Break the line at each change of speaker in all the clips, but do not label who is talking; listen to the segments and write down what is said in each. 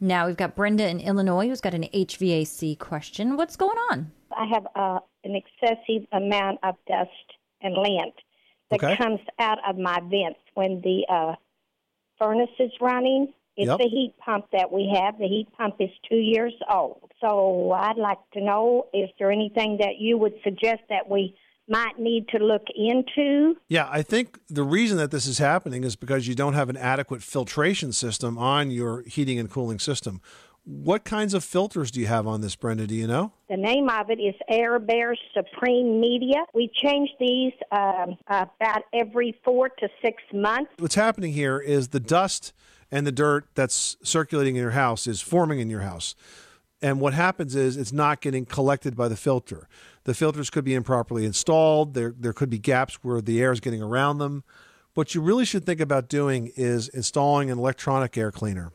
Now we've got Brenda in Illinois who's got an HVAC question. What's going on?
I have uh, an excessive amount of dust and lint that
Okay.
comes out of my vents when the uh, furnace is running. It's
Yep.
the heat pump that we have. The heat pump is two years old. So I'd like to know is there anything that you would suggest that we might need to look into?
Yeah, I think the reason that this is happening is because you don't have an adequate filtration system on your heating and cooling system. What kinds of filters do you have on this, Brenda? Do you know?
The name of it is Air Bear Supreme Media. We change these um, about every four to six months.
What's happening here is the dust and the dirt that's circulating in your house is forming in your house. And what happens is it's not getting collected by the filter. The filters could be improperly installed. There, there could be gaps where the air is getting around them. What you really should think about doing is installing an electronic air cleaner.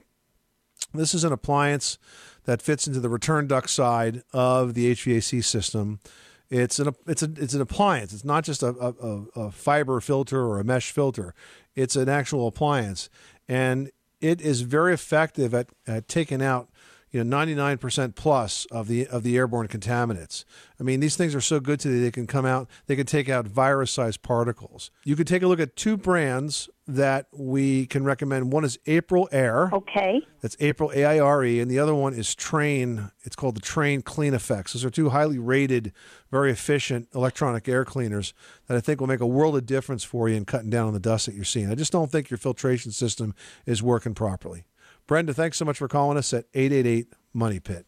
This is an appliance that fits into the return duct side of the HVAC system. It's an it's a it's an appliance. It's not just a, a, a- fiber filter or a mesh filter. It's an actual appliance, and it is very effective at, at taking out you know 99% plus of the of the airborne contaminants. I mean, these things are so good today they can come out, they can take out virus-sized particles. You could take a look at two brands that we can recommend. One is Aprilaire.
Okay.
That's April A I R E, and the other one is Trane. It's called the Trane Clean Effects. Those are two highly rated, very efficient electronic air cleaners that I think will make a world of difference for you in cutting down on the dust that you're seeing. I just don't think your filtration system is working properly. Brenda, thanks so much for calling us at 888 Money Pit.